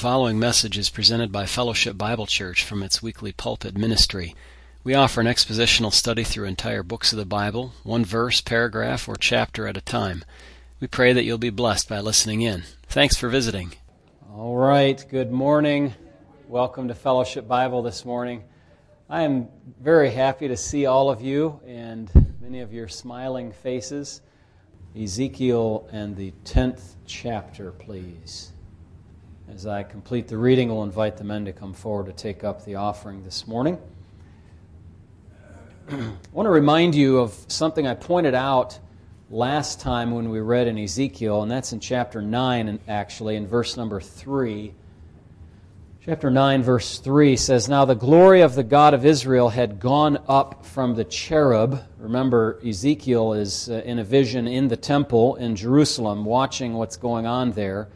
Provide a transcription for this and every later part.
following message is presented by Fellowship Bible Church from its weekly pulpit ministry. We offer an expositional study through entire books of the Bible, one verse, paragraph, or chapter at a time. We pray that you'll be blessed by listening in. Thanks for visiting. All right, good morning. Welcome to Fellowship Bible this morning. I am very happy to see all of you and many of your smiling faces. Ezekiel and the 10th chapter, please. As I complete the reading, we'll invite the men to come forward to take up the offering this morning. I want to remind you of something I pointed out last time when we read in Ezekiel, and that's in chapter 9, actually, in verse number 3. Chapter 9, verse 3 says, Now the glory of the God of Israel had gone up from the cherub. Remember, Ezekiel is uh, in a vision in the temple in Jerusalem, watching what's going on there.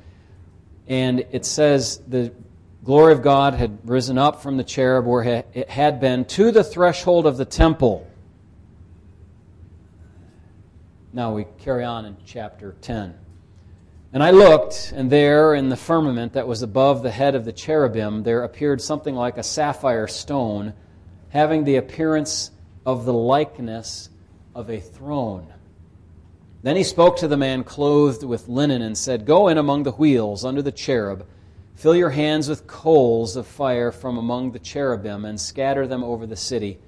And it says the glory of God had risen up from the cherub where it had been to the threshold of the temple. Now we carry on in chapter 10. And I looked, and there in the firmament that was above the head of the cherubim, there appeared something like a sapphire stone, having the appearance of the likeness of a throne. Then he spoke to the man clothed with linen and said, Go in among the wheels under the cherub, fill your hands with coals of fire from among the cherubim, and scatter them over the city.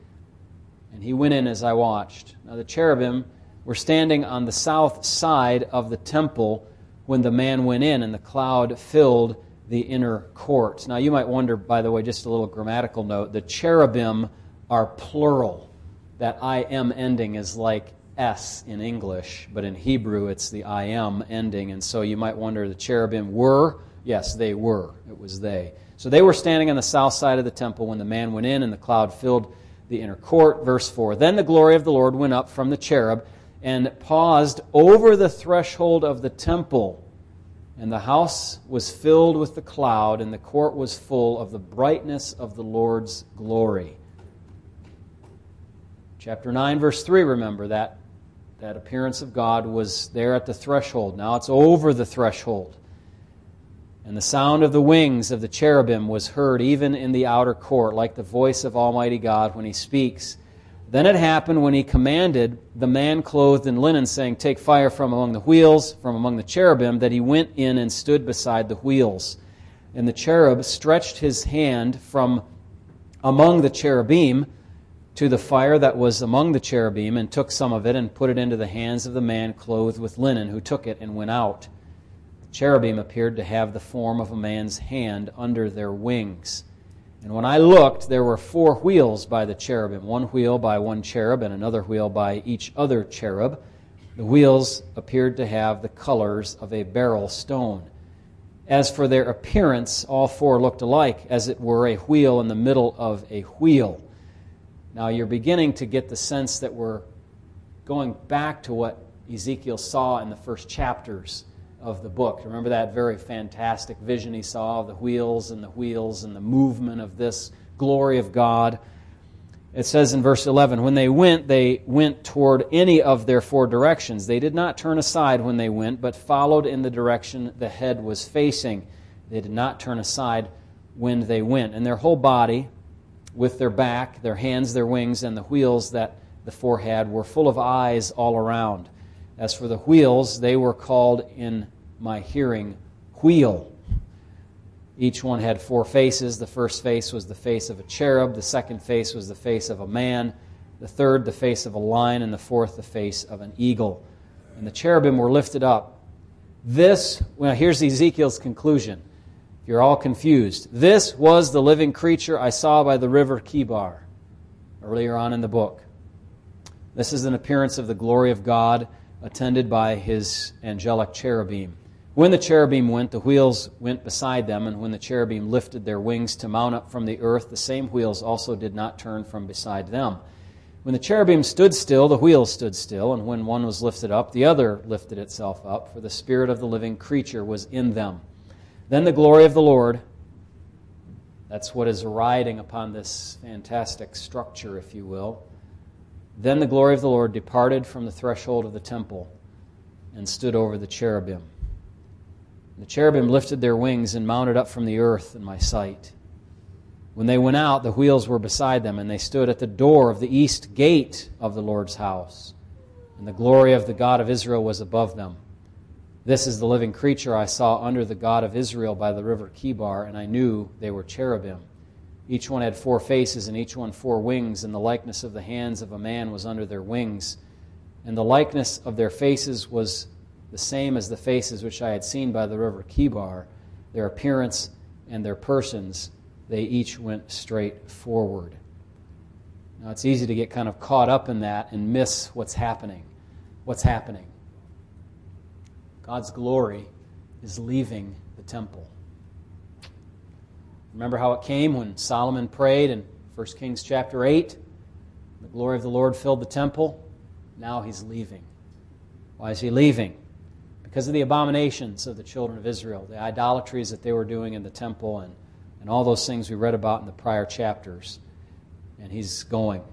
And he went in as I watched. Now the cherubim were standing on the south side of the temple when the man went in, and the cloud filled the inner court. Now you might wonder, by the way, just a little grammatical note the cherubim are plural. That I am ending is like S in English, but in Hebrew it's the I am ending. And so you might wonder the cherubim were? Yes, they were. It was they. So they were standing on the south side of the temple when the man went in, and the cloud filled the inner court. Verse 4 Then the glory of the Lord went up from the cherub and paused over the threshold of the temple. And the house was filled with the cloud, and the court was full of the brightness of the Lord's glory. Chapter 9, verse 3, remember that that appearance of God was there at the threshold. Now it's over the threshold. And the sound of the wings of the cherubim was heard even in the outer court, like the voice of Almighty God when he speaks. Then it happened when he commanded the man clothed in linen, saying, Take fire from among the wheels, from among the cherubim, that he went in and stood beside the wheels. And the cherub stretched his hand from among the cherubim to the fire that was among the cherubim, and took some of it, and put it into the hands of the man clothed with linen, who took it and went out. The cherubim appeared to have the form of a man's hand under their wings. And when I looked, there were four wheels by the cherubim one wheel by one cherub, and another wheel by each other cherub. The wheels appeared to have the colors of a beryl stone. As for their appearance, all four looked alike, as it were a wheel in the middle of a wheel. Now you're beginning to get the sense that we're going back to what Ezekiel saw in the first chapters of the book. Remember that very fantastic vision he saw of the wheels and the wheels and the movement of this glory of God. It says in verse 11, When they went, they went toward any of their four directions. They did not turn aside when they went, but followed in the direction the head was facing. They did not turn aside when they went. And their whole body with their back, their hands, their wings, and the wheels that the four had were full of eyes all around. As for the wheels, they were called in my hearing wheel. Each one had four faces. The first face was the face of a cherub, the second face was the face of a man, the third, the face of a lion, and the fourth, the face of an eagle. And the cherubim were lifted up. This, well, here's Ezekiel's conclusion you're all confused. This was the living creature I saw by the river Chebar earlier on in the book. This is an appearance of the glory of God attended by his angelic cherubim. When the cherubim went, the wheels went beside them, and when the cherubim lifted their wings to mount up from the earth, the same wheels also did not turn from beside them. When the cherubim stood still, the wheels stood still, and when one was lifted up, the other lifted itself up, for the spirit of the living creature was in them. Then the glory of the Lord, that's what is riding upon this fantastic structure, if you will. Then the glory of the Lord departed from the threshold of the temple and stood over the cherubim. The cherubim lifted their wings and mounted up from the earth in my sight. When they went out, the wheels were beside them, and they stood at the door of the east gate of the Lord's house. And the glory of the God of Israel was above them. This is the living creature I saw under the God of Israel by the river Chebar, and I knew they were cherubim. Each one had four faces, and each one four wings, and the likeness of the hands of a man was under their wings. And the likeness of their faces was the same as the faces which I had seen by the river Chebar. Their appearance and their persons they each went straight forward. Now, it's easy to get kind of caught up in that and miss what's happening. What's happening? God's glory is leaving the temple. Remember how it came when Solomon prayed in 1 Kings chapter 8? The glory of the Lord filled the temple. Now he's leaving. Why is he leaving? Because of the abominations of the children of Israel, the idolatries that they were doing in the temple and and all those things we read about in the prior chapters. And he's going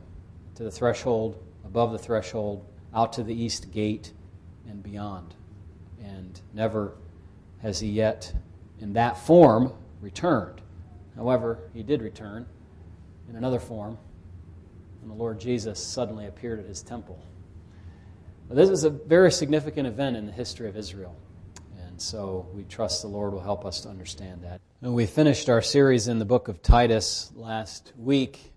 to the threshold, above the threshold, out to the east gate, and beyond. And never has he yet, in that form, returned. However, he did return in another form, and the Lord Jesus suddenly appeared at his temple. this is a very significant event in the history of Israel. And so we trust the Lord will help us to understand that. And we finished our series in the book of Titus last week.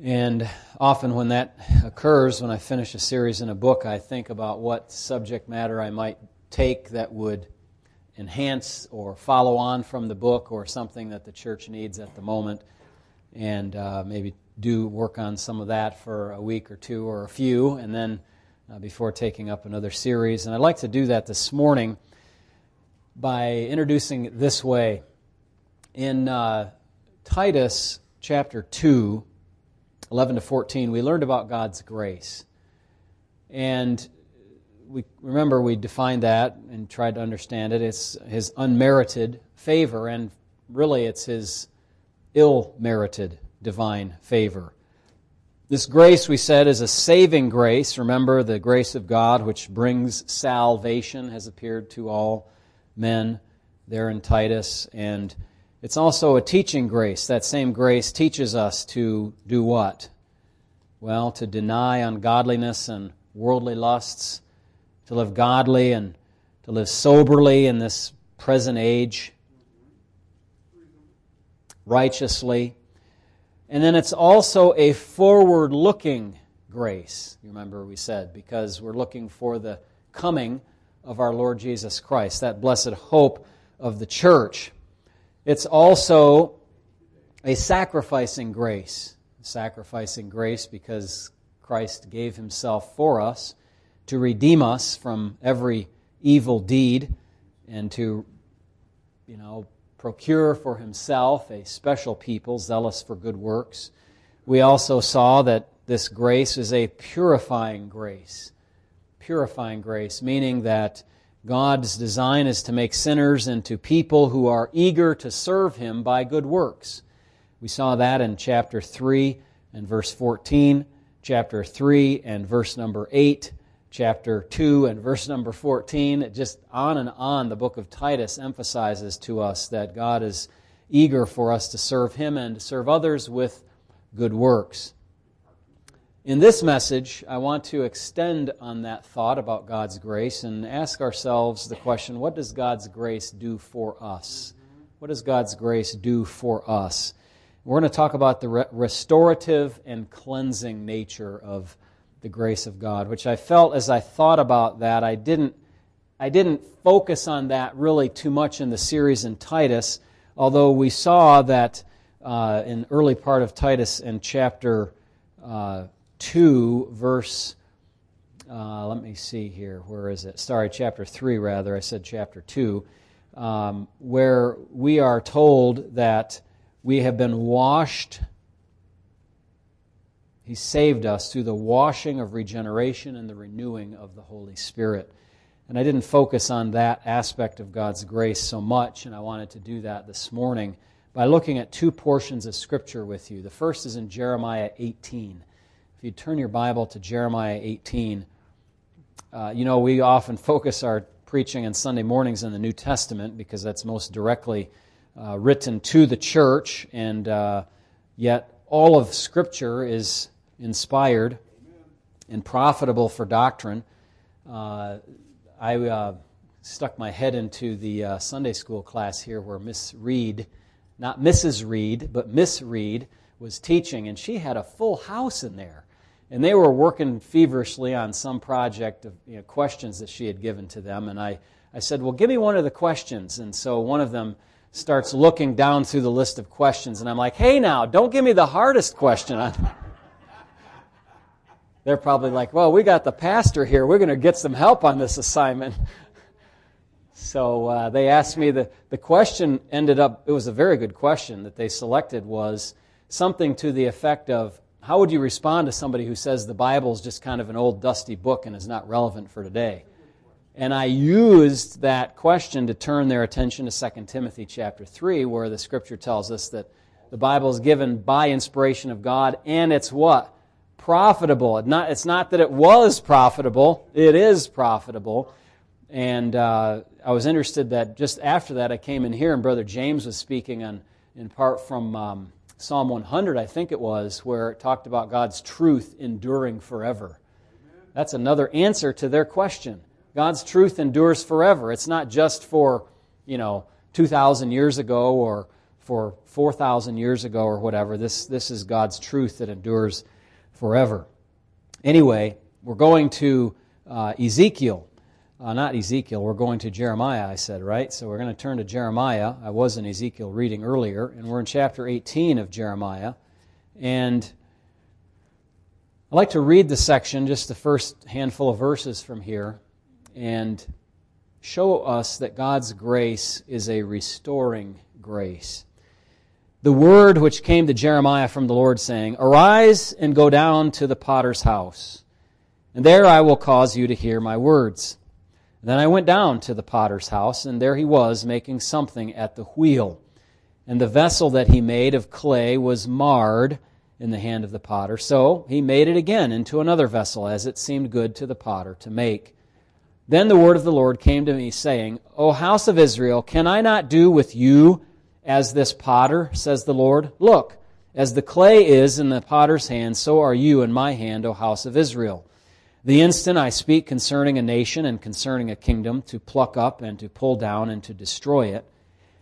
And often when that occurs, when I finish a series in a book, I think about what subject matter I might take that would enhance or follow on from the book or something that the church needs at the moment. And uh, maybe do work on some of that for a week or two or a few, and then uh, before taking up another series. And I'd like to do that this morning by introducing it this way. In uh, Titus chapter 2, 11 to 14, we learned about God's grace. And we remember we defined that and tried to understand it. It's his unmerited favor, and really it's his ill merited divine favor. This grace, we said, is a saving grace. Remember, the grace of God which brings salvation has appeared to all men there in Titus. And it's also a teaching grace. That same grace teaches us to do what? Well, to deny ungodliness and worldly lusts, to live godly and to live soberly in this present age, righteously and then it's also a forward looking grace, you remember we said, because we're looking for the coming of our Lord Jesus Christ, that blessed hope of the church. It's also a sacrificing grace. Sacrificing grace because Christ gave himself for us to redeem us from every evil deed and to, you know, procure for himself a special people zealous for good works. We also saw that this grace is a purifying grace. Purifying grace, meaning that God's design is to make sinners into people who are eager to serve Him by good works. We saw that in chapter 3 and verse 14, chapter 3 and verse number 8, chapter 2 and verse number 14. Just on and on, the book of Titus emphasizes to us that God is eager for us to serve Him and to serve others with good works. In this message, I want to extend on that thought about God's grace and ask ourselves the question what does God's grace do for us? What does God's grace do for us? We're going to talk about the restorative and cleansing nature of the grace of God, which I felt as I thought about that, I didn't, I didn't focus on that really too much in the series in Titus, although we saw that uh, in early part of Titus in chapter uh, 2, verse, uh, let me see here, where is it? Sorry, chapter 3, rather. I said chapter 2, um, where we are told that we have been washed he saved us through the washing of regeneration and the renewing of the Holy Spirit. And I didn't focus on that aspect of God's grace so much, and I wanted to do that this morning by looking at two portions of Scripture with you. The first is in Jeremiah 18. If you turn your Bible to Jeremiah 18, uh, you know, we often focus our preaching on Sunday mornings in the New Testament because that's most directly uh, written to the church, and uh, yet all of Scripture is inspired and profitable for doctrine. Uh, I uh, stuck my head into the uh, Sunday school class here where Miss Reed, not Mrs. Reed, but Miss Reed, was teaching, and she had a full house in there. And they were working feverishly on some project of you know, questions that she had given to them. And I, I said, Well, give me one of the questions. And so one of them starts looking down through the list of questions. And I'm like, Hey, now, don't give me the hardest question. They're probably like, Well, we got the pastor here. We're going to get some help on this assignment. So uh, they asked me, the, the question ended up, it was a very good question that they selected was something to the effect of, how would you respond to somebody who says the Bible is just kind of an old dusty book and is not relevant for today? And I used that question to turn their attention to 2 Timothy chapter 3, where the scripture tells us that the Bible is given by inspiration of God, and it's what? Profitable. It's not that it was profitable, it is profitable. And uh, I was interested that just after that, I came in here and Brother James was speaking on, in part from um, Psalm 100, I think it was, where it talked about God's truth enduring forever. That's another answer to their question. God's truth endures forever. It's not just for, you know, 2,000 years ago or for 4,000 years ago or whatever. This, this is God's truth that endures forever. Anyway, we're going to uh, Ezekiel uh, not Ezekiel, we're going to Jeremiah, I said, right? So we're going to turn to Jeremiah. I was in Ezekiel reading earlier, and we're in chapter 18 of Jeremiah. And I'd like to read the section, just the first handful of verses from here, and show us that God's grace is a restoring grace. The word which came to Jeremiah from the Lord, saying, Arise and go down to the potter's house, and there I will cause you to hear my words. Then I went down to the potter's house, and there he was making something at the wheel. And the vessel that he made of clay was marred in the hand of the potter. So he made it again into another vessel, as it seemed good to the potter to make. Then the word of the Lord came to me, saying, O house of Israel, can I not do with you as this potter, says the Lord? Look, as the clay is in the potter's hand, so are you in my hand, O house of Israel. The instant I speak concerning a nation and concerning a kingdom, to pluck up and to pull down and to destroy it,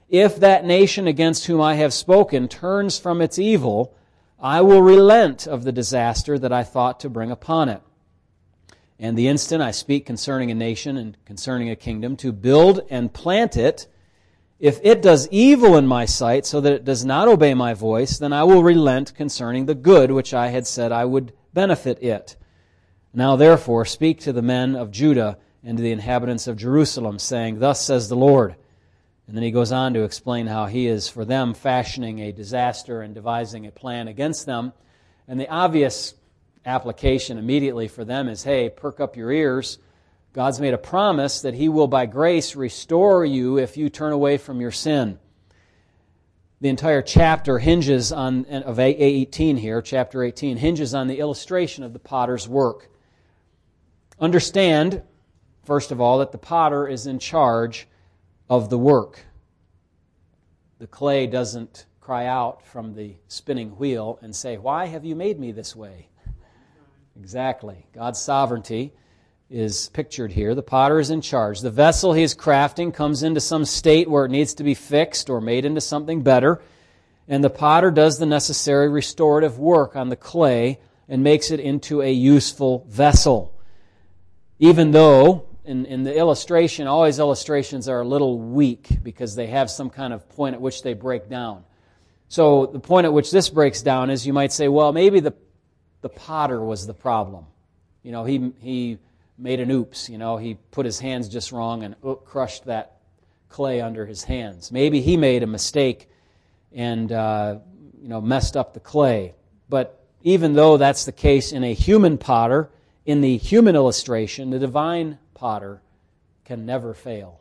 if that nation against whom I have spoken turns from its evil, I will relent of the disaster that I thought to bring upon it. And the instant I speak concerning a nation and concerning a kingdom, to build and plant it, if it does evil in my sight so that it does not obey my voice, then I will relent concerning the good which I had said I would benefit it. Now therefore speak to the men of Judah and to the inhabitants of Jerusalem, saying, Thus says the Lord. And then he goes on to explain how he is for them fashioning a disaster and devising a plan against them. And the obvious application immediately for them is hey, perk up your ears. God's made a promise that he will by grace restore you if you turn away from your sin. The entire chapter hinges on, of a 18 here, chapter 18, hinges on the illustration of the potter's work. Understand, first of all, that the potter is in charge of the work. The clay doesn't cry out from the spinning wheel and say, Why have you made me this way? Exactly. God's sovereignty is pictured here. The potter is in charge. The vessel he is crafting comes into some state where it needs to be fixed or made into something better. And the potter does the necessary restorative work on the clay and makes it into a useful vessel even though in, in the illustration, always illustrations are a little weak because they have some kind of point at which they break down. So the point at which this breaks down is you might say, well, maybe the, the potter was the problem. You know, he, he made an oops. You know, he put his hands just wrong and oh, crushed that clay under his hands. Maybe he made a mistake and, uh, you know, messed up the clay. But even though that's the case in a human potter, in the human illustration, the divine potter can never fail.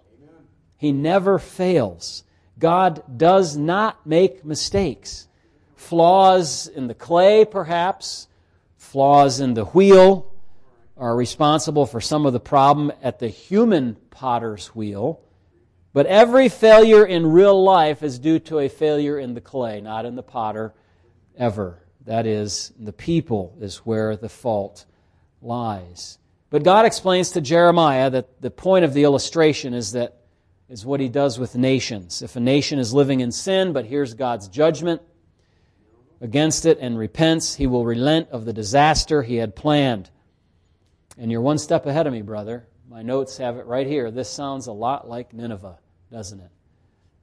He never fails. God does not make mistakes. Flaws in the clay, perhaps, flaws in the wheel, are responsible for some of the problem at the human potter's wheel. But every failure in real life is due to a failure in the clay, not in the potter ever. That is, the people is where the fault lies. But God explains to Jeremiah that the point of the illustration is that is what he does with nations. If a nation is living in sin but hears God's judgment against it and repents, he will relent of the disaster he had planned. And you're one step ahead of me, brother. My notes have it right here. This sounds a lot like Nineveh, doesn't it?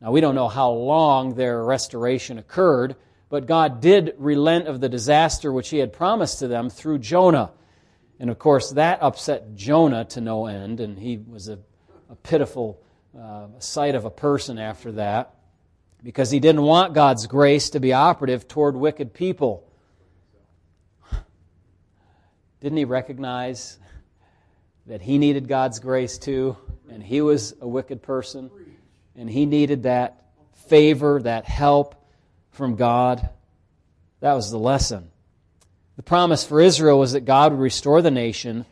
Now, we don't know how long their restoration occurred, but God did relent of the disaster which he had promised to them through Jonah. And of course, that upset Jonah to no end, and he was a, a pitiful uh, sight of a person after that because he didn't want God's grace to be operative toward wicked people. Didn't he recognize that he needed God's grace too? And he was a wicked person, and he needed that favor, that help from God. That was the lesson. The promise for Israel was that God would restore the nation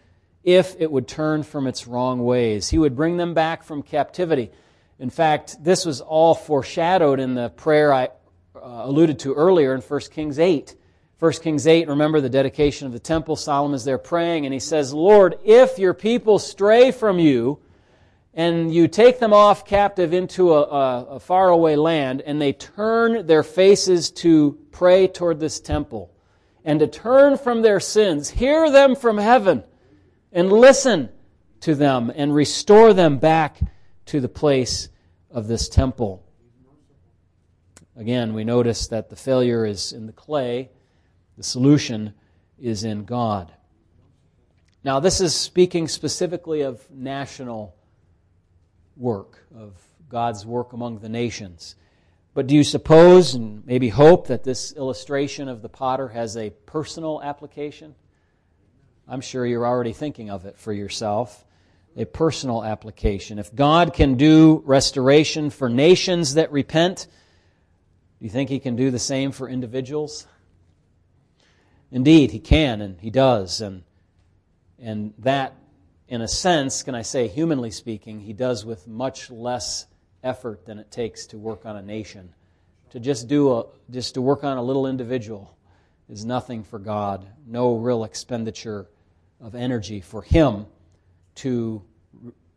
if it would turn from its wrong ways. He would bring them back from captivity. In fact, this was all foreshadowed in the prayer I uh, alluded to earlier in 1 Kings 8. 1 Kings 8, remember the dedication of the temple. Solomon is there praying, and he says, Lord, if your people stray from you, and you take them off captive into a, a, a faraway land, and they turn their faces to pray toward this temple, and to turn from their sins, hear them from heaven, and listen to them and restore them back to the place of this temple. Again, we notice that the failure is in the clay, the solution is in God. Now, this is speaking specifically of national work, of God's work among the nations. But do you suppose and maybe hope that this illustration of the potter has a personal application? I'm sure you're already thinking of it for yourself. A personal application. If God can do restoration for nations that repent, do you think He can do the same for individuals? Indeed, He can, and He does. And, and that, in a sense, can I say, humanly speaking, He does with much less effort than it takes to work on a nation. To just do a, just to work on a little individual is nothing for God. No real expenditure of energy for Him to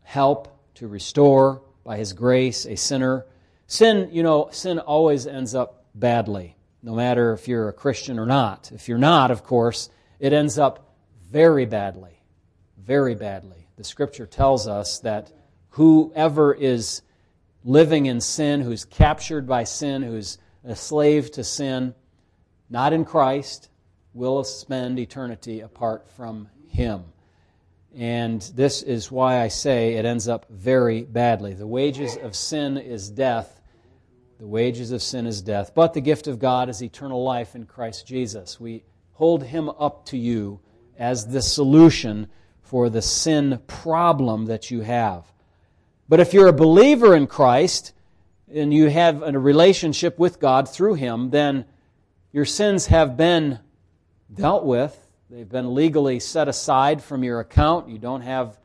help, to restore by His grace a sinner. Sin, you know, sin always ends up badly, no matter if you're a Christian or not. If you're not, of course, it ends up very badly. Very badly. The Scripture tells us that whoever is living in sin, who's captured by sin, who's a slave to sin, not in Christ, will spend eternity apart from him. And this is why I say it ends up very badly. The wages of sin is death. The wages of sin is death. But the gift of God is eternal life in Christ Jesus. We hold him up to you as the solution for the sin problem that you have. But if you're a believer in Christ and you have a relationship with God through him, then your sins have been dealt with They've been legally set aside from your account. You don't have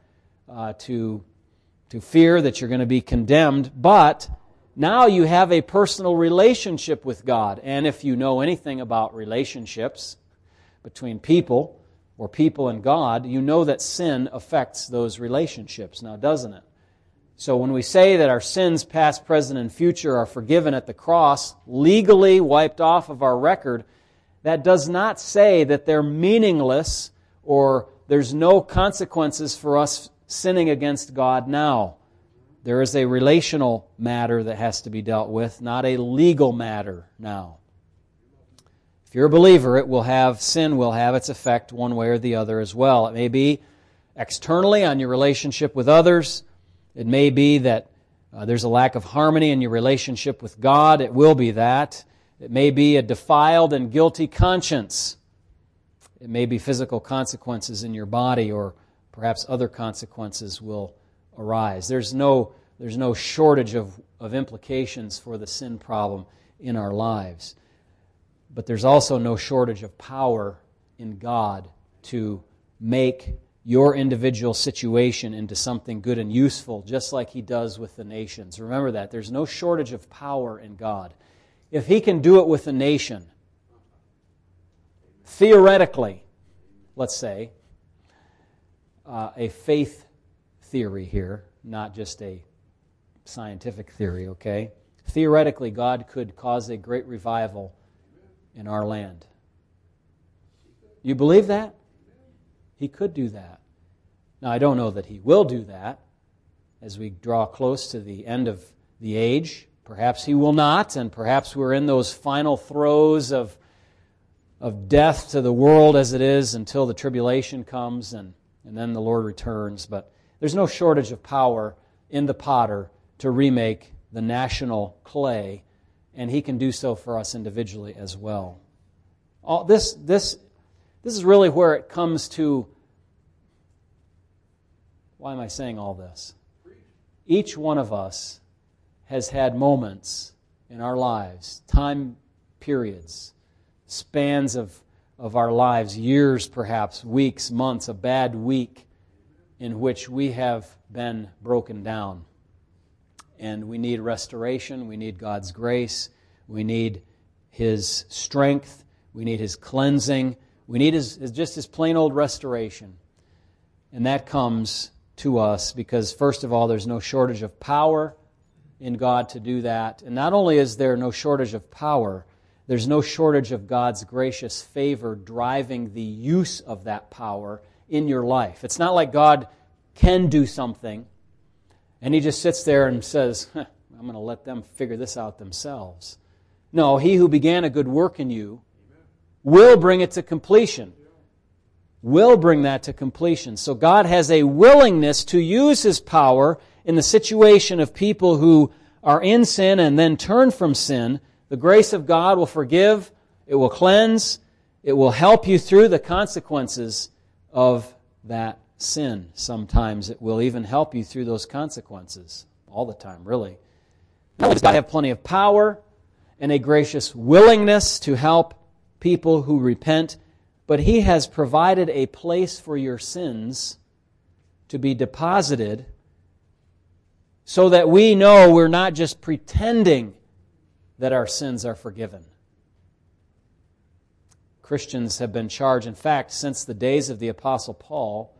uh, to, to fear that you're going to be condemned. But now you have a personal relationship with God. And if you know anything about relationships between people or people and God, you know that sin affects those relationships now, doesn't it? So when we say that our sins, past, present, and future, are forgiven at the cross, legally wiped off of our record, that does not say that they're meaningless or there's no consequences for us sinning against God now. There is a relational matter that has to be dealt with, not a legal matter now. If you're a believer, it will have, sin will have its effect one way or the other as well. It may be externally on your relationship with others. It may be that uh, there's a lack of harmony in your relationship with God. It will be that. It may be a defiled and guilty conscience. It may be physical consequences in your body, or perhaps other consequences will arise. There's no, there's no shortage of, of implications for the sin problem in our lives. But there's also no shortage of power in God to make your individual situation into something good and useful, just like He does with the nations. Remember that. There's no shortage of power in God. If He can do it with a nation, theoretically, let's say, uh, a faith theory here, not just a scientific theory, okay? Theoretically, God could cause a great revival in our land. You believe that? He could do that. Now, I don't know that He will do that as we draw close to the end of the age. Perhaps He will not, and perhaps we're in those final throes of, of death to the world as it is until the tribulation comes and, and then the Lord returns. But there's no shortage of power in the potter to remake the national clay, and He can do so for us individually as well. All, this, this this is really where it comes to why am I saying all this? Each one of us has had moments in our lives, time periods, spans of, of our lives, years perhaps, weeks, months, a bad week in which we have been broken down. And we need restoration, we need God's grace, we need His strength, we need His cleansing we need is, is just his plain old restoration. And that comes to us because, first of all, there's no shortage of power in God to do that. And not only is there no shortage of power, there's no shortage of God's gracious favor driving the use of that power in your life. It's not like God can do something and he just sits there and says, huh, I'm going to let them figure this out themselves. No, he who began a good work in you will bring it to completion. Will bring that to completion. So God has a willingness to use His power in the situation of people who are in sin and then turn from sin. The grace of God will forgive, it will cleanse, it will help you through the consequences of that sin. Sometimes it will even help you through those consequences. All the time, really. Not does God have plenty of power and a gracious willingness to help people who repent, but He has provided a place for your sins to be deposited so that we know we're not just pretending that our sins are forgiven. Christians have been charged, in fact, since the days of the Apostle Paul,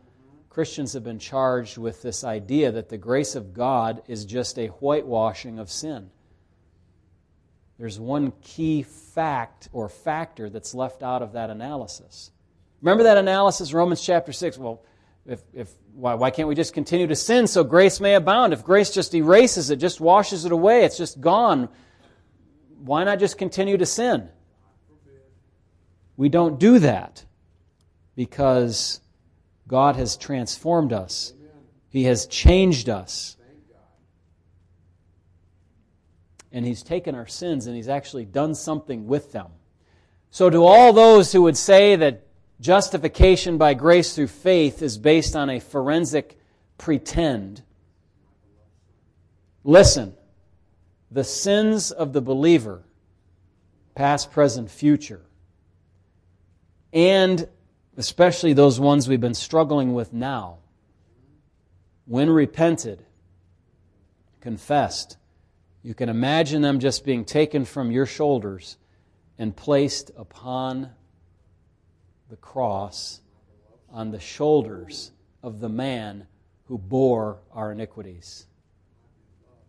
Christians have been charged with this idea that the grace of God is just a whitewashing of sin there's one key fact or factor that's left out of that analysis. Remember that analysis, Romans chapter 6? Well, if, if, why, why can't we just continue to sin so grace may abound? If grace just erases it, just washes it away, it's just gone, why not just continue to sin? We don't do that because God has transformed us, He has changed us. And He's taken our sins and He's actually done something with them. So, to all those who would say that justification by grace through faith is based on a forensic pretend, listen. The sins of the believer, past, present, future, and especially those ones we've been struggling with now, when repented, confessed, you can imagine them just being taken from your shoulders and placed upon the cross on the shoulders of the man who bore our iniquities.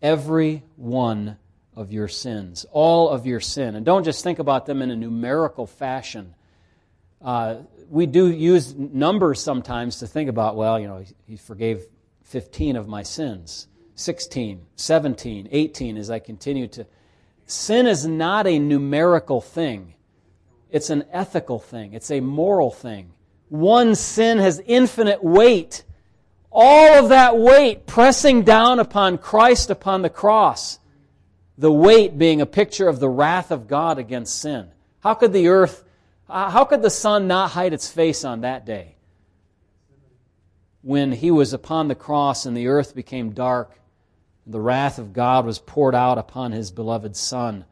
Every one of your sins, all of your sin. And don't just think about them in a numerical fashion. Uh, we do use numbers sometimes to think about, well, you know, he forgave 15 of my sins. 16, 17, 18 as I continue to. Sin is not a numerical thing, it's an ethical thing, it's a moral thing. One sin has infinite weight. All of that weight pressing down upon Christ upon the cross. The weight being a picture of the wrath of God against sin. How could the earth, uh, how could the sun not hide its face on that day? When he was upon the cross and the earth became dark the wrath of God was poured out upon his beloved Son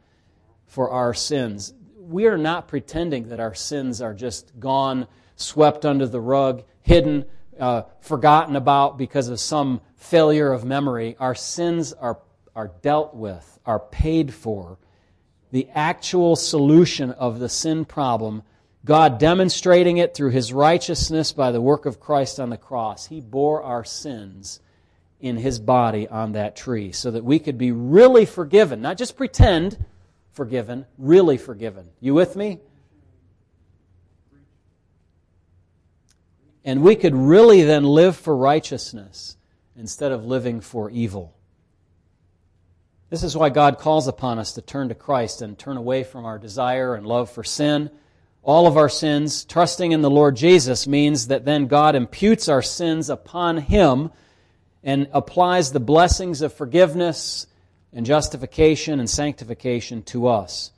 for our sins. We are not pretending that our sins are just gone, swept under the rug, hidden, uh, forgotten about because of some failure of memory. Our sins are, are dealt with, are paid for. The actual solution of the sin problem, God demonstrating it through his righteousness by the work of Christ on the cross. He bore our sins in his body on that tree so that we could be really forgiven, not just pretend forgiven, really forgiven. You with me? And we could really then live for righteousness instead of living for evil. This is why God calls upon us to turn to Christ and turn away from our desire and love for sin. All of our sins, trusting in the Lord Jesus means that then God imputes our sins upon Him and applies the blessings of forgiveness and justification and sanctification to us.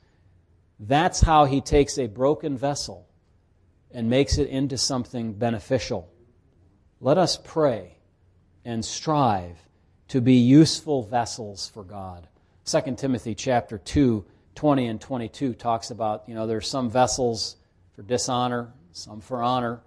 That's how He takes a broken vessel and makes it into something beneficial. Let us pray and strive to be useful vessels for God. 2 Timothy chapter 2, 20 and 22 talks about, you know, there's some vessels for dishonor, some for honor,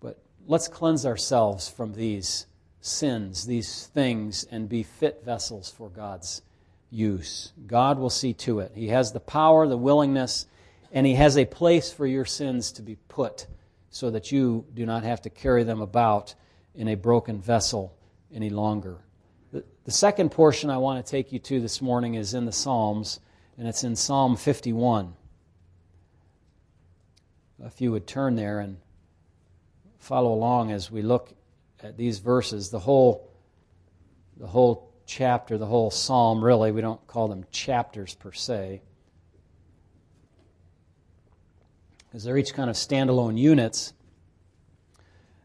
but let's cleanse ourselves from these sins, these things, and be fit vessels for God's use. God will see to it. He has the power, the willingness, and He has a place for your sins to be put so that you do not have to carry them about in a broken vessel any longer. The, second portion I want to take you to this morning is in the Psalms, and it's in Psalm 51. If you would turn there and follow along as we look at these verses, the whole, the whole chapter, the whole psalm, really, we don't call them chapters per se. because they're each kind of standalone units.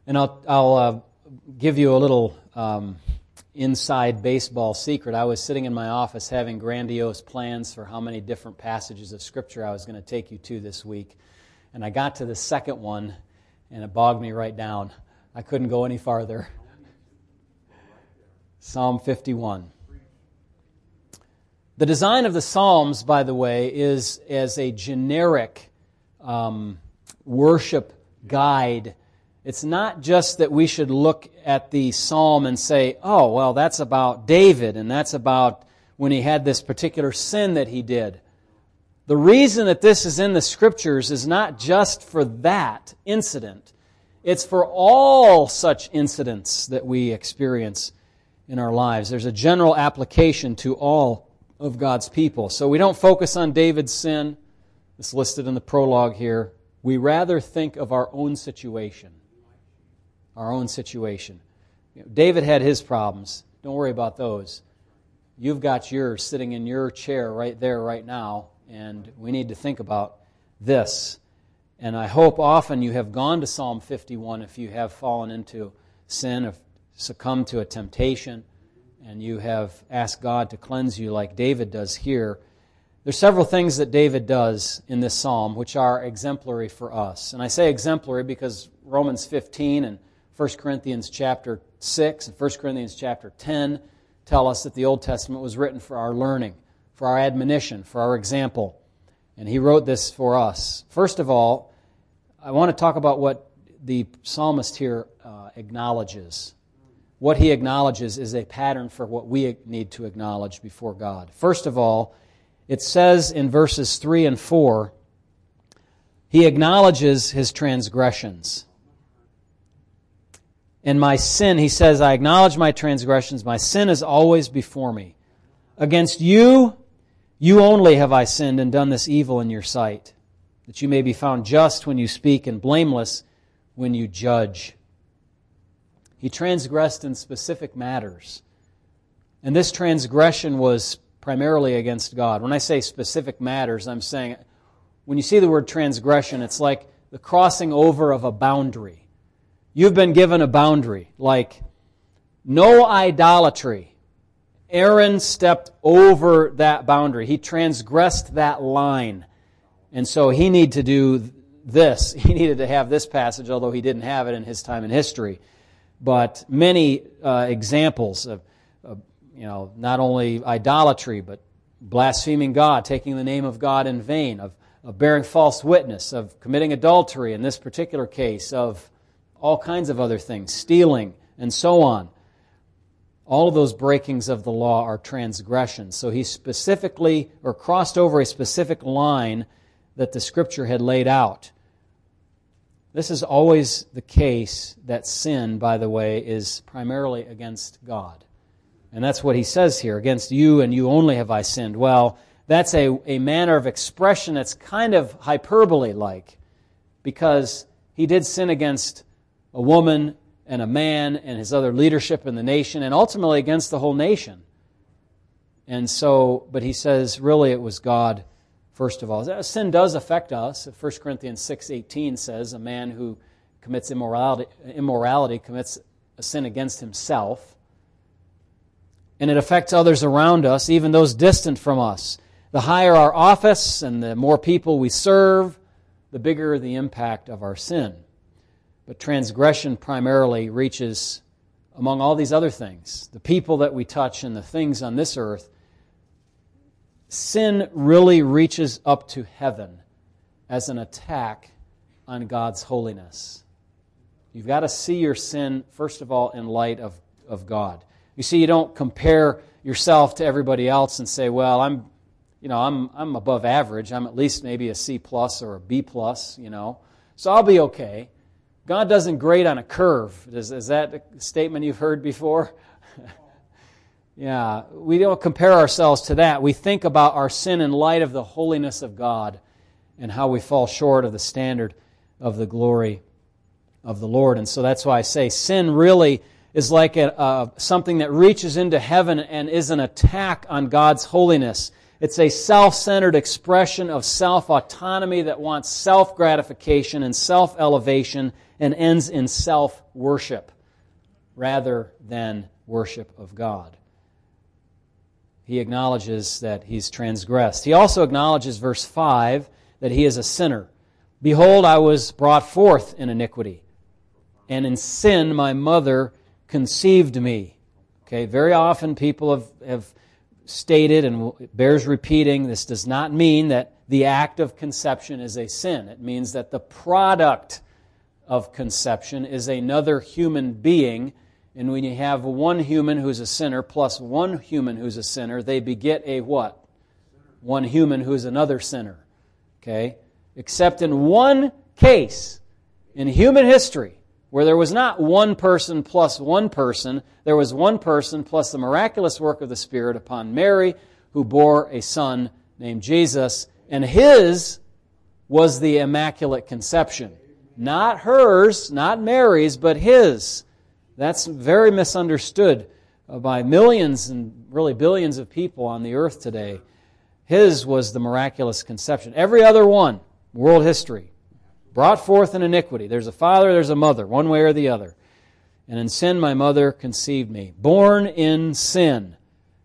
And I'll, I'll uh, give you a little um, inside baseball secret. I was sitting in my office having grandiose plans for how many different passages of Scripture I was going to take you to this week. And I got to the second one, and it bogged me right down. I couldn't go any farther. Psalm 51. The design of the Psalms, by the way, is as a generic um, worship guide. It's not just that we should look at the psalm and say, oh, well, that's about David and that's about when he had this particular sin that he did. The reason that this is in the scriptures is not just for that incident, it's for all such incidents that we experience in our lives. There's a general application to all of God's people. So we don't focus on David's sin. It's listed in the prologue here. We rather think of our own situation. Our own situation. You know, David had his problems. Don't worry about those. You've got yours sitting in your chair right there, right now, and we need to think about this. And I hope often you have gone to Psalm 51 if you have fallen into sin, if succumbed to a temptation, and you have asked God to cleanse you like David does here there's several things that David does in this psalm which are exemplary for us. And I say exemplary because Romans 15 and 1 Corinthians chapter 6 and 1 Corinthians chapter 10 tell us that the Old Testament was written for our learning, for our admonition, for our example. And he wrote this for us. First of all, I want to talk about what the psalmist here uh, acknowledges. What he acknowledges is a pattern for what we need to acknowledge before God. First of all, it says in verses 3 and 4, he acknowledges his transgressions. And my sin, he says, I acknowledge my transgressions. My sin is always before me. Against you, you only have I sinned and done this evil in your sight, that you may be found just when you speak and blameless when you judge. He transgressed in specific matters. And this transgression was primarily against God. When I say specific matters, I'm saying when you see the word transgression, it's like the crossing over of a boundary. You've been given a boundary, like no idolatry. Aaron stepped over that boundary. He transgressed that line. And so he needed to do this. He needed to have this passage, although he didn't have it in his time in history. But many uh, examples of you know, not only idolatry, but blaspheming God, taking the name of God in vain, of, of bearing false witness, of committing adultery in this particular case, of all kinds of other things, stealing, and so on. All of those breakings of the law are transgressions. So he specifically, or crossed over a specific line that the Scripture had laid out. This is always the case that sin, by the way, is primarily against God. And that's what he says here against you and you only have I sinned. Well, that's a, a manner of expression that's kind of hyperbole like because he did sin against a woman and a man and his other leadership in the nation and ultimately against the whole nation. And so, but he says really it was God first of all. Sin does affect us. 1 Corinthians 6:18 says a man who commits immorality, immorality commits a sin against himself. And it affects others around us, even those distant from us. The higher our office and the more people we serve, the bigger the impact of our sin. But transgression primarily reaches among all these other things, the people that we touch and the things on this earth. Sin really reaches up to heaven as an attack on God's holiness. You've got to see your sin, first of all, in light of, of God. You see, you don't compare yourself to everybody else and say, well, I'm you know, I'm, I'm above average. I'm at least maybe a C plus or a B plus, you know. So I'll be okay. God doesn't grade on a curve. Is, is that a statement you've heard before? Yeah, we don't compare ourselves to that. We think about our sin in light of the holiness of God and how we fall short of the standard of the glory of the Lord. And so that's why I say sin really is like a, uh, something that reaches into heaven and is an attack on God's holiness. It's a self centered expression of self autonomy that wants self gratification and self elevation and ends in self worship rather than worship of God. He acknowledges that he's transgressed. He also acknowledges, verse 5, that he is a sinner. Behold, I was brought forth in iniquity, and in sin my mother conceived me. Okay, very often people have, have stated and bears repeating, this does not mean that the act of conception is a sin. It means that the product of conception is another human being. And when you have one human who's a sinner plus one human who's a sinner, they beget a what? One human who's another sinner. Okay? Except in one case in human history, where there was not one person plus one person, there was one person plus the miraculous work of the Spirit upon Mary, who bore a son named Jesus, and his was the Immaculate Conception. Not hers, not Mary's, but his. That's very misunderstood uh, by millions and really billions of people on the earth today. His was the miraculous conception. Every other one, world history, brought forth in iniquity. There's a father, there's a mother, one way or the other. And in sin my mother conceived me. Born in sin.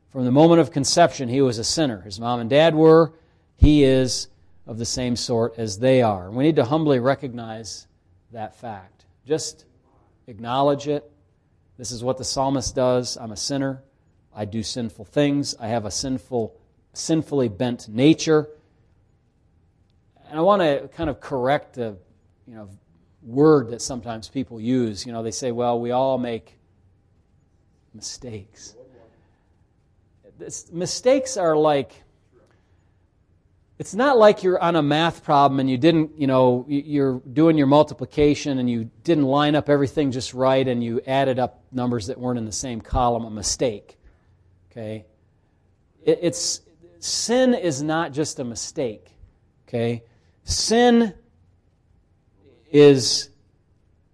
From the moment of conception, he was a sinner. His mom and dad were. He is of the same sort as they are. We need to humbly recognize that fact. Just acknowledge it. This is what the psalmist does. I'm a sinner. I do sinful things. I have a sinful, sinfully bent nature and I want to kind of correct a you know, word that sometimes people use. You know, they say, "Well, we all make mistakes." This, mistakes are like it's not like you're on a math problem and you didn't, you know, you're doing your multiplication and you didn't line up everything just right and you added up numbers that weren't in the same column, a mistake. Okay? It's sin is not just a mistake. Okay? Sin is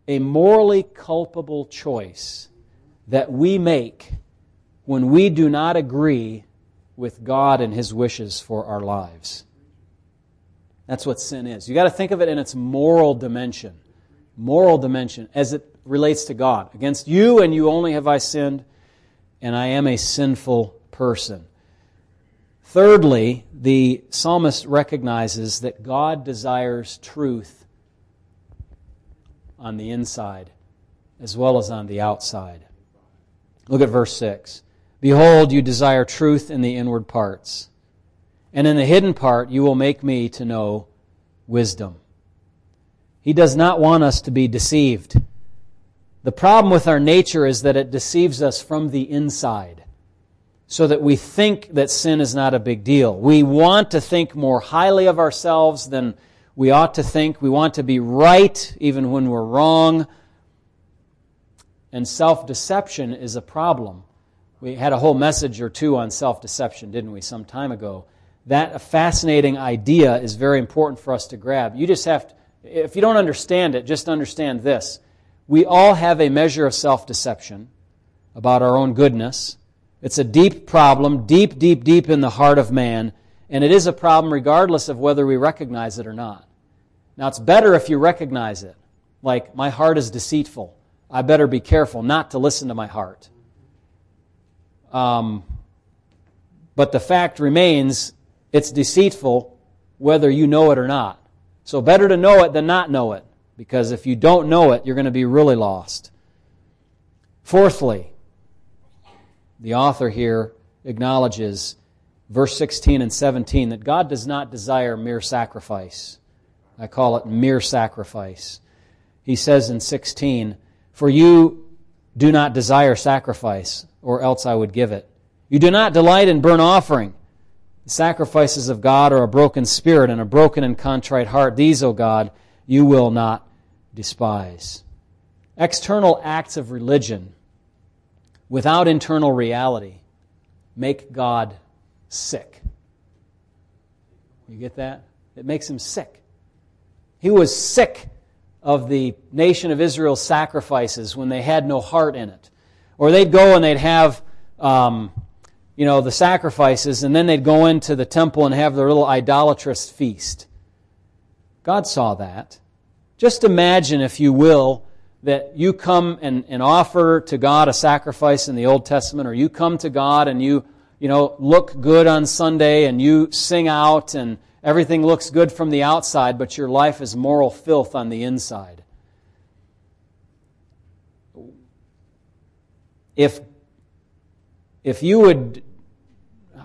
a morally culpable choice that we make when we do not agree with God and His wishes for our lives. That's what sin is. You got to think of it in its moral dimension. Moral dimension as it relates to God. Against you and you only have I sinned, and I am a sinful person. Thirdly, the psalmist recognizes that God desires truth on the inside as well as on the outside. Look at verse 6. Behold, you desire truth in the inward parts, and in the hidden part you will make me to know wisdom. He does not want us to be deceived. The problem with our nature is that it deceives us from the inside so that we think that sin is not a big deal. We want to think more highly of ourselves than we ought to think. We want to be right even when we're wrong. And self deception is a problem. We had a whole message or two on self deception, didn't we, some time ago? That fascinating idea is very important for us to grab. You just have to, if you don't understand it, just understand this we all have a measure of self deception about our own goodness. It's a deep problem, deep, deep, deep in the heart of man, and it is a problem regardless of whether we recognize it or not. Now, it's better if you recognize it. Like, my heart is deceitful. I better be careful not to listen to my heart. Um, but the fact remains, it's deceitful whether you know it or not. So, better to know it than not know it. Because if you don't know it, you're going to be really lost. Fourthly, the author here acknowledges verse 16 and 17 that God does not desire mere sacrifice. I call it mere sacrifice. He says in 16, For you do not desire sacrifice, or else I would give it. You do not delight in burnt offering. The sacrifices of God are a broken spirit and a broken and contrite heart. These, O God, you will not despise. External acts of religion without internal reality make God sick. You get that? It makes him sick. He was sick of the nation of Israel's sacrifices when they had no heart in it. Or they'd go and they'd have, um, you know, the sacrifices, and then they'd go into the temple and have their little idolatrous feast. God saw that. Just imagine, if you will, that you come and, and offer to God a sacrifice in the Old Testament, or you come to God and you, you know, look good on Sunday and you sing out and everything looks good from the outside, but your life is moral filth on the inside. If, if you would,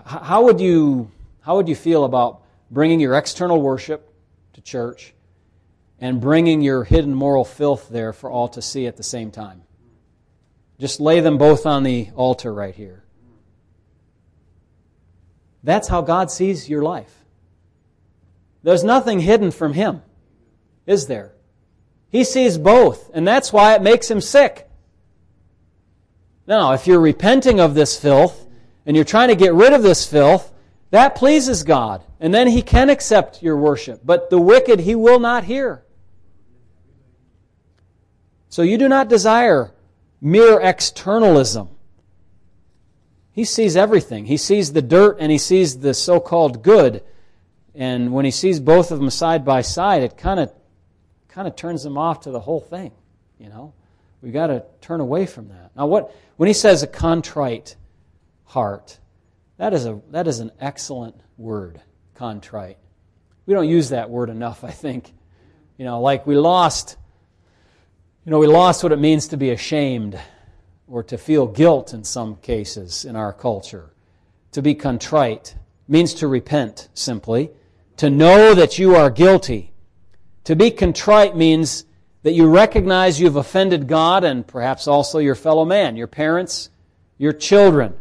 how would you, how would you feel about bringing your external worship to church and bringing your hidden moral filth there for all to see at the same time. Just lay them both on the altar right here. That's how God sees your life. There's nothing hidden from Him, is there? He sees both, and that's why it makes Him sick. Now, if you're repenting of this filth and you're trying to get rid of this filth, that pleases God, and then He can accept your worship. But the wicked He will not hear. So you do not desire mere externalism. He sees everything. He sees the dirt and he sees the so called good. And when he sees both of them side by side, it kind of kind of turns him off to the whole thing. You know, we've got to turn away from that. Now, what when he says a contrite heart, that is a that is an excellent word, contrite. We don't use that word enough, I think. You know, like we lost you know, we lost what it means to be ashamed or to feel guilt in some cases in our culture. To be contrite means to repent, simply. To know that you are guilty. To be contrite means that you recognize you've offended God and perhaps also your fellow man, your parents, your children,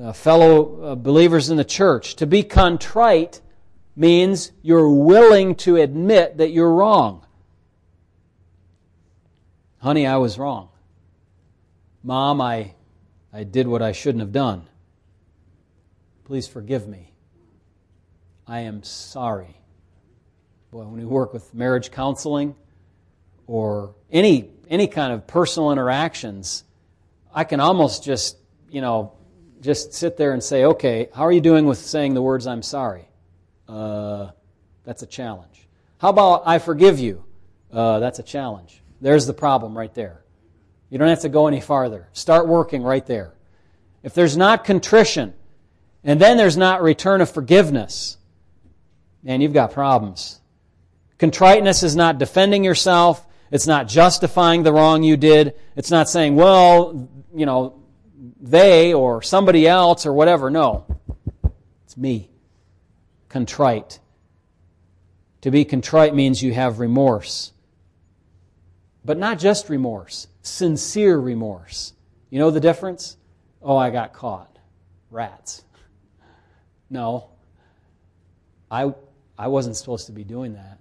uh, fellow uh, believers in the church. To be contrite means you're willing to admit that you're wrong. Honey, I was wrong. Mom, I, I did what I shouldn't have done. Please forgive me. I am sorry. Boy, when we work with marriage counseling or any, any kind of personal interactions, I can almost just, you know, just sit there and say, okay, how are you doing with saying the words, I'm sorry? Uh, that's a challenge. How about, I forgive you? Uh, that's a challenge. There's the problem right there. You don't have to go any farther. Start working right there. If there's not contrition, and then there's not return of forgiveness, man, you've got problems. Contriteness is not defending yourself. It's not justifying the wrong you did. It's not saying, well, you know, they or somebody else or whatever. No. It's me. Contrite. To be contrite means you have remorse. But not just remorse. sincere remorse. You know the difference? Oh, I got caught. Rats. No. I, I wasn't supposed to be doing that.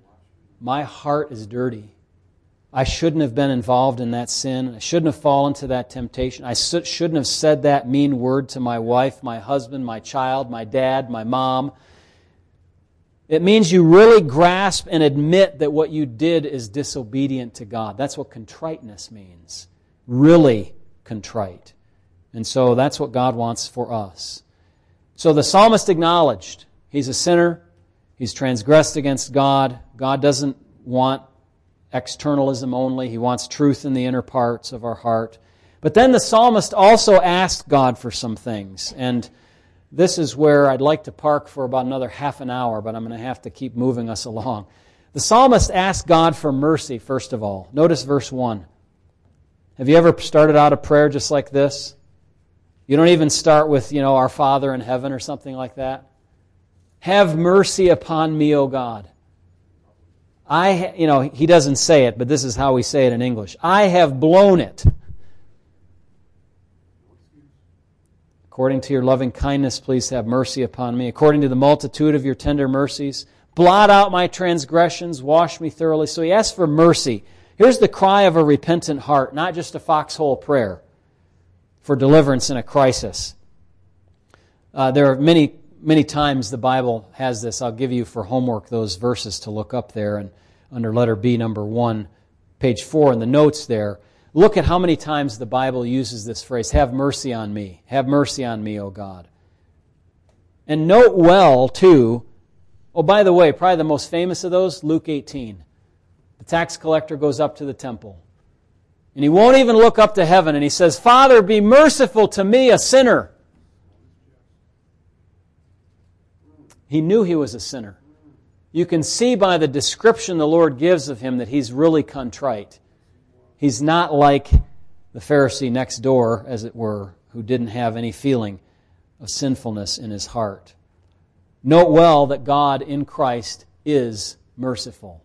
My heart is dirty. I shouldn't have been involved in that sin. I shouldn't have fallen to that temptation. I shouldn't have said that mean word to my wife, my husband, my child, my dad, my mom. It means you really grasp and admit that what you did is disobedient to God. That's what contriteness means. Really contrite. And so that's what God wants for us. So the psalmist acknowledged he's a sinner, he's transgressed against God. God doesn't want externalism only, he wants truth in the inner parts of our heart. But then the psalmist also asked God for some things. And this is where I'd like to park for about another half an hour, but I'm going to have to keep moving us along. The psalmist asked God for mercy, first of all. Notice verse 1. Have you ever started out a prayer just like this? You don't even start with, you know, our Father in heaven or something like that. Have mercy upon me, O God. I, you know, he doesn't say it, but this is how we say it in English. I have blown it. According to your loving kindness, please have mercy upon me. According to the multitude of your tender mercies, blot out my transgressions, wash me thoroughly. So he asks for mercy. Here's the cry of a repentant heart, not just a foxhole prayer for deliverance in a crisis. Uh, there are many, many times the Bible has this. I'll give you for homework those verses to look up there and under letter B, number one, page four in the notes there. Look at how many times the Bible uses this phrase Have mercy on me. Have mercy on me, O God. And note well, too, oh, by the way, probably the most famous of those, Luke 18. The tax collector goes up to the temple. And he won't even look up to heaven, and he says, Father, be merciful to me, a sinner. He knew he was a sinner. You can see by the description the Lord gives of him that he's really contrite. He's not like the Pharisee next door, as it were, who didn't have any feeling of sinfulness in his heart. Note well that God in Christ is merciful.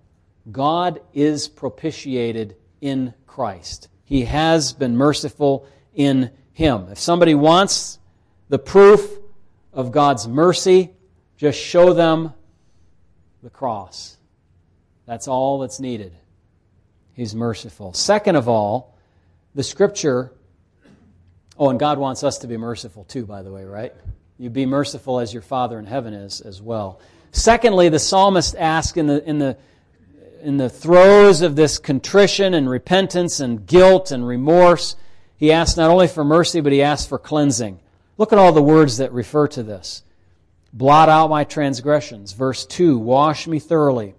God is propitiated in Christ. He has been merciful in Him. If somebody wants the proof of God's mercy, just show them the cross. That's all that's needed. He's merciful. Second of all, the scripture. Oh, and God wants us to be merciful too, by the way, right? You be merciful as your Father in heaven is as well. Secondly, the psalmist asks in the, in the, in the throes of this contrition and repentance and guilt and remorse, he asks not only for mercy, but he asks for cleansing. Look at all the words that refer to this. Blot out my transgressions. Verse 2 Wash me thoroughly.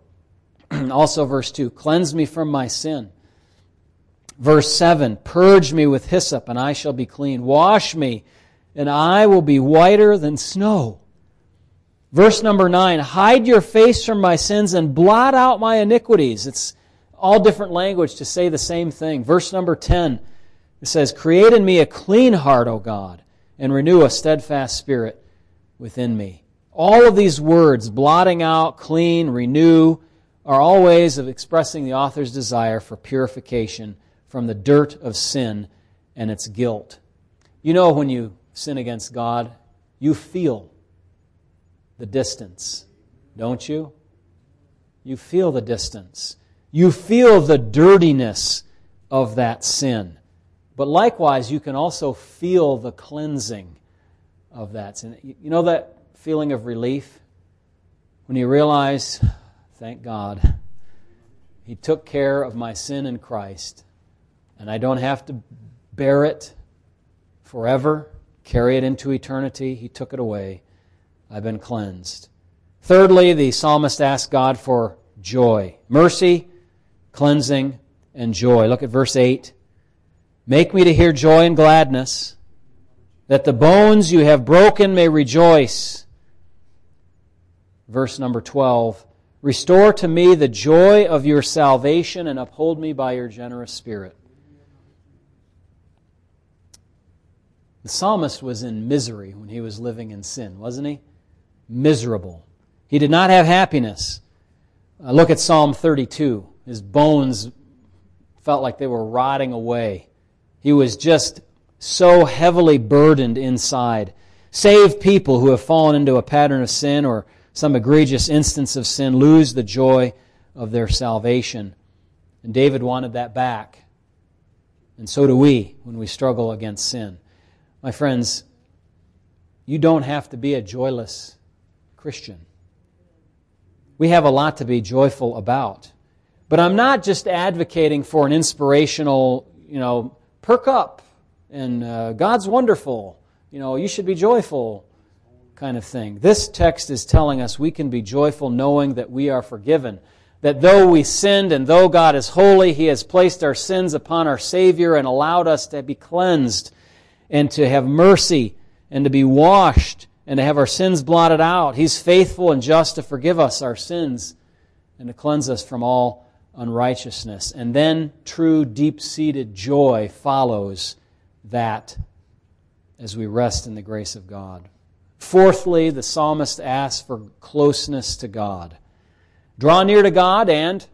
also, verse 2 Cleanse me from my sin. Verse 7 Purge me with hyssop, and I shall be clean. Wash me, and I will be whiter than snow. Verse number 9 Hide your face from my sins and blot out my iniquities. It's all different language to say the same thing. Verse number 10 it says, Create in me a clean heart, O God, and renew a steadfast spirit within me. All of these words, blotting out, clean, renew, are all ways of expressing the author's desire for purification from the dirt of sin and its guilt. You know, when you sin against God, you feel the distance, don't you? You feel the distance. You feel the dirtiness of that sin. But likewise, you can also feel the cleansing of that sin. You know that feeling of relief when you realize Thank God. He took care of my sin in Christ, and I don't have to bear it forever, carry it into eternity. He took it away. I've been cleansed. Thirdly, the psalmist asked God for joy mercy, cleansing, and joy. Look at verse 8. Make me to hear joy and gladness, that the bones you have broken may rejoice. Verse number 12. Restore to me the joy of your salvation and uphold me by your generous spirit. The psalmist was in misery when he was living in sin, wasn't he? Miserable. He did not have happiness. Uh, look at Psalm 32. His bones felt like they were rotting away. He was just so heavily burdened inside. Save people who have fallen into a pattern of sin or some egregious instance of sin lose the joy of their salvation. And David wanted that back. And so do we when we struggle against sin. My friends, you don't have to be a joyless Christian. We have a lot to be joyful about. But I'm not just advocating for an inspirational, you know, perk up and uh, God's wonderful, you know, you should be joyful kind of thing. This text is telling us we can be joyful knowing that we are forgiven. That though we sinned and though God is holy, He has placed our sins upon our Savior and allowed us to be cleansed and to have mercy and to be washed and to have our sins blotted out. He's faithful and just to forgive us our sins and to cleanse us from all unrighteousness. And then true, deep seated joy follows that as we rest in the grace of God. Fourthly, the psalmist asks for closeness to God. Draw near to God and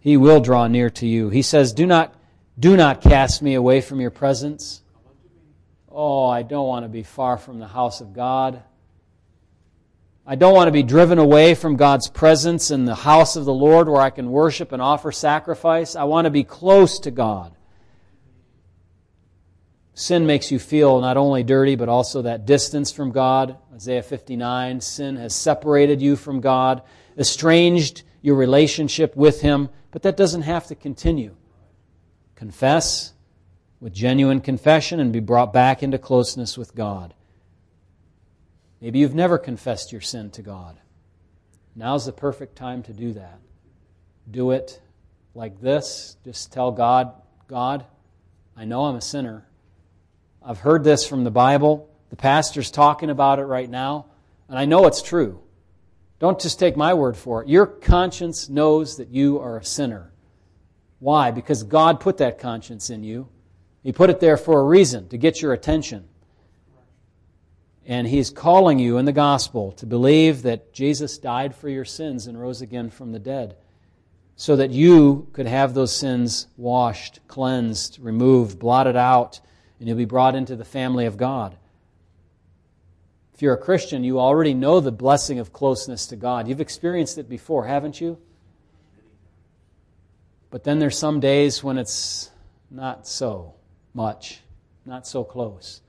he will draw near to you. He says, "Do not do not cast me away from your presence." Oh, I don't want to be far from the house of God. I don't want to be driven away from God's presence in the house of the Lord where I can worship and offer sacrifice. I want to be close to God. Sin makes you feel not only dirty, but also that distance from God. Isaiah 59 sin has separated you from God, estranged your relationship with Him, but that doesn't have to continue. Confess with genuine confession and be brought back into closeness with God. Maybe you've never confessed your sin to God. Now's the perfect time to do that. Do it like this. Just tell God, God, I know I'm a sinner. I've heard this from the Bible. The pastor's talking about it right now, and I know it's true. Don't just take my word for it. Your conscience knows that you are a sinner. Why? Because God put that conscience in you. He put it there for a reason, to get your attention. And He's calling you in the gospel to believe that Jesus died for your sins and rose again from the dead so that you could have those sins washed, cleansed, removed, blotted out, and you'll be brought into the family of God. If you're a Christian, you already know the blessing of closeness to God. You've experienced it before, haven't you? But then there's some days when it's not so much, not so close.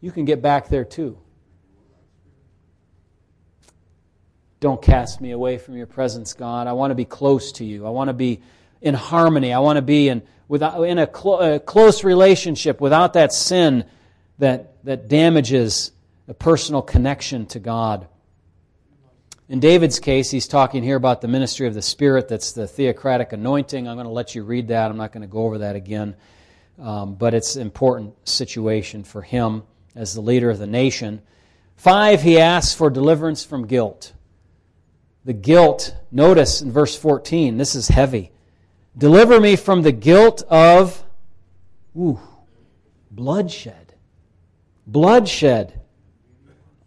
You can get back there too. Don't cast me away from your presence, God. I want to be close to you. I want to be in harmony. I want to be in without, in a, a close relationship without that sin that, that damages a personal connection to God. In David's case, he's talking here about the ministry of the Spirit. That's the theocratic anointing. I'm going to let you read that. I'm not going to go over that again. Um, but it's an important situation for him as the leader of the nation. Five, he asks for deliverance from guilt. The guilt, notice in verse 14, this is heavy. Deliver me from the guilt of ooh, bloodshed. Bloodshed.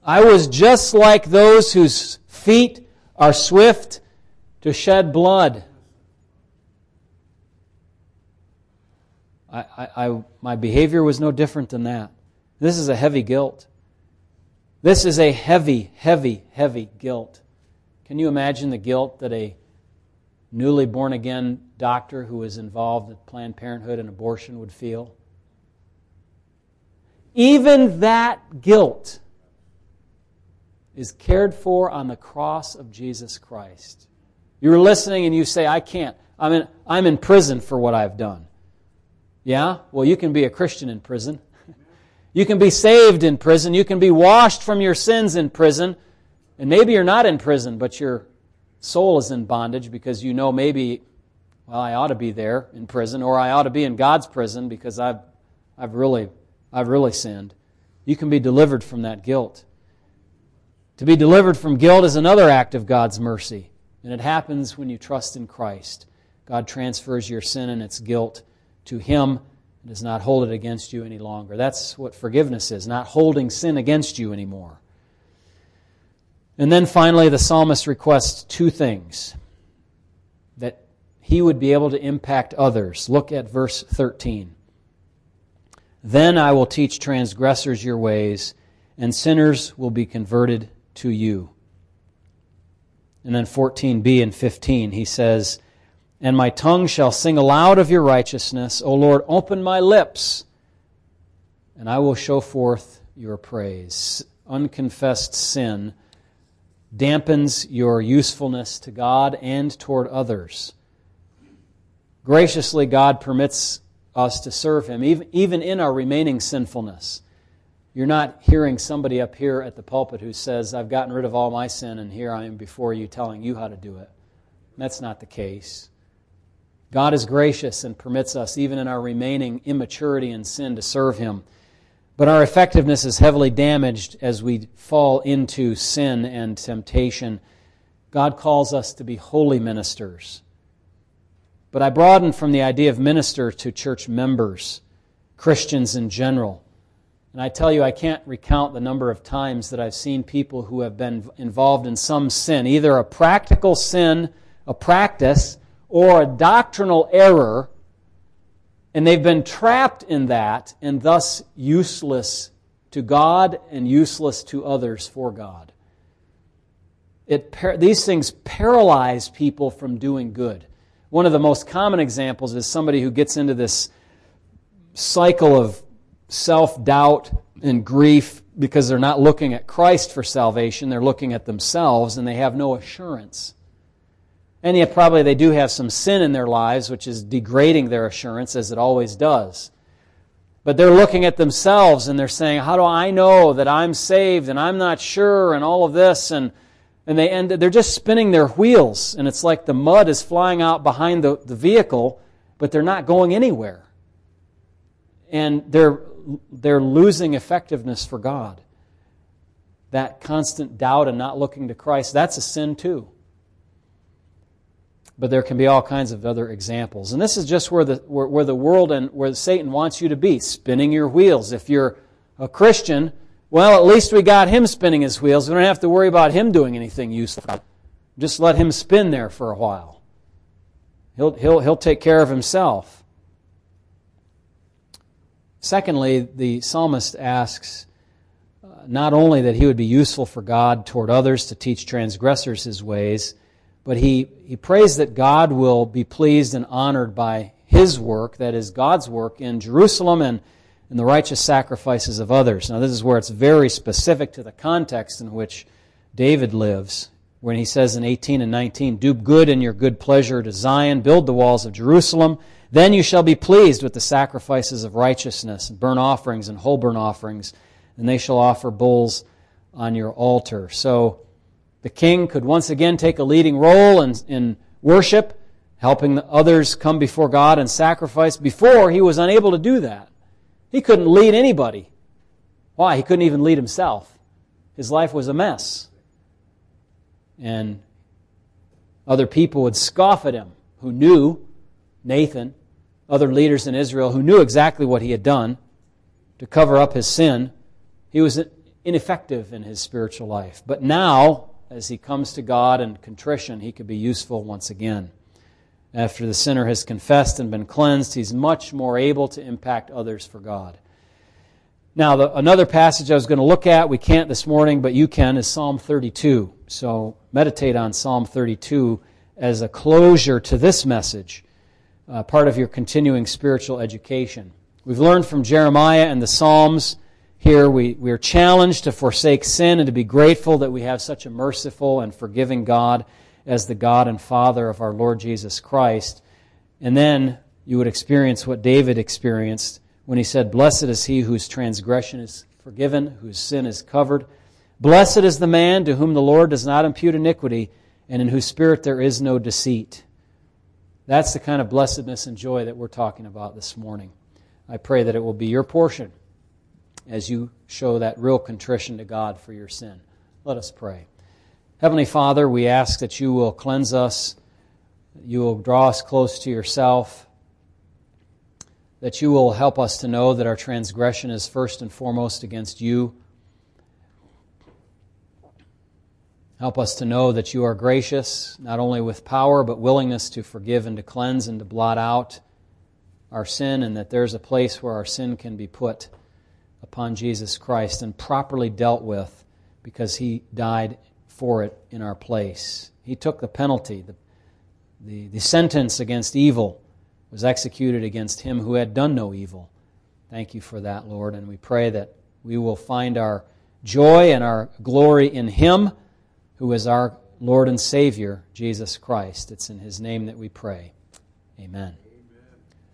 I was just like those whose feet are swift to shed blood. I, I, I, my behavior was no different than that. This is a heavy guilt. This is a heavy, heavy, heavy guilt. Can you imagine the guilt that a newly born again doctor who was involved with Planned Parenthood and abortion would feel. Even that guilt is cared for on the cross of Jesus Christ. You're listening and you say, I can't. I'm in, I'm in prison for what I've done. Yeah? Well, you can be a Christian in prison. you can be saved in prison. You can be washed from your sins in prison. And maybe you're not in prison, but you're soul is in bondage because you know maybe, well, I ought to be there in prison, or I ought to be in God's prison because I've, I've, really, I've really sinned. You can be delivered from that guilt. To be delivered from guilt is another act of God's mercy, and it happens when you trust in Christ. God transfers your sin and its guilt to Him and does not hold it against you any longer. That's what forgiveness is, not holding sin against you anymore. And then finally, the psalmist requests two things that he would be able to impact others. Look at verse 13. Then I will teach transgressors your ways, and sinners will be converted to you. And then 14b and 15, he says, And my tongue shall sing aloud of your righteousness. O Lord, open my lips, and I will show forth your praise. Unconfessed sin dampens your usefulness to God and toward others. Graciously, God permits us to serve Him, even, in our remaining sinfulness. You're not hearing somebody up here at the pulpit who says, I've gotten rid of all my sin and here I am before you telling you how to do it. That's not the case. God is gracious and permits us, even in our remaining immaturity and sin, to serve Him. But our effectiveness is heavily damaged as we fall into sin and temptation. God calls us to be holy ministers. But I broaden from the idea of minister to church members, Christians in general. And I tell you, I can't recount the number of times that I've seen people who have been involved in some sin, either a practical sin, a practice, or a doctrinal error, and they've been trapped in that and thus useless to God and useless to others for God. It, these things paralyze people from doing good. One of the most common examples is somebody who gets into this cycle of self doubt and grief because they're not looking at Christ for salvation, they're looking at themselves and they have no assurance. And yet, probably they do have some sin in their lives, which is degrading their assurance, as it always does. But they're looking at themselves and they're saying, How do I know that I'm saved and I'm not sure and all of this? And and they end, they're just spinning their wheels, and it's like the mud is flying out behind the, the vehicle, but they're not going anywhere. And they're, they're losing effectiveness for God. That constant doubt and not looking to Christ, that's a sin too. But there can be all kinds of other examples. And this is just where the, where, where the world and where Satan wants you to be, spinning your wheels. If you're a Christian, well, at least we got him spinning his wheels. We don't have to worry about him doing anything useful. Just let him spin there for a while. He'll, he'll, he'll take care of himself. Secondly, the psalmist asks uh, not only that he would be useful for God toward others to teach transgressors his ways, but he, he prays that God will be pleased and honored by his work, that is, God's work in Jerusalem and and the righteous sacrifices of others. Now, this is where it's very specific to the context in which David lives, when he says in 18 and 19, Do good in your good pleasure to Zion, build the walls of Jerusalem. Then you shall be pleased with the sacrifices of righteousness, and burnt offerings and whole burnt offerings, and they shall offer bulls on your altar. So the king could once again take a leading role in, in worship, helping others come before God and sacrifice. Before, he was unable to do that. He couldn't lead anybody. Why? He couldn't even lead himself. His life was a mess. And other people would scoff at him who knew, Nathan, other leaders in Israel who knew exactly what he had done to cover up his sin. He was ineffective in his spiritual life. But now, as he comes to God in contrition, he could be useful once again. After the sinner has confessed and been cleansed, he's much more able to impact others for God. Now, the, another passage I was going to look at, we can't this morning, but you can, is Psalm 32. So meditate on Psalm 32 as a closure to this message, uh, part of your continuing spiritual education. We've learned from Jeremiah and the Psalms here we, we are challenged to forsake sin and to be grateful that we have such a merciful and forgiving God as the God and Father of our Lord Jesus Christ. And then you would experience what David experienced when he said, Blessed is he whose transgression is forgiven, whose sin is covered. Blessed is the man to whom the Lord does not impute iniquity, and in whose spirit there is no deceit. That's the kind of blessedness and joy that we're talking about this morning. I pray that it will be your portion as you show that real contrition to God for your sin. Let us pray. Heavenly Father, we ask that you will cleanse us, you will draw us close to yourself, that you will help us to know that our transgression is first and foremost against you. Help us to know that you are gracious, not only with power, but willingness to forgive and to cleanse and to blot out our sin and that there's a place where our sin can be put upon Jesus Christ and properly dealt with because he died for it in our place. He took the penalty. The, the, the sentence against evil was executed against him who had done no evil. Thank you for that, Lord, and we pray that we will find our joy and our glory in him who is our Lord and Savior, Jesus Christ. It's in his name that we pray. Amen.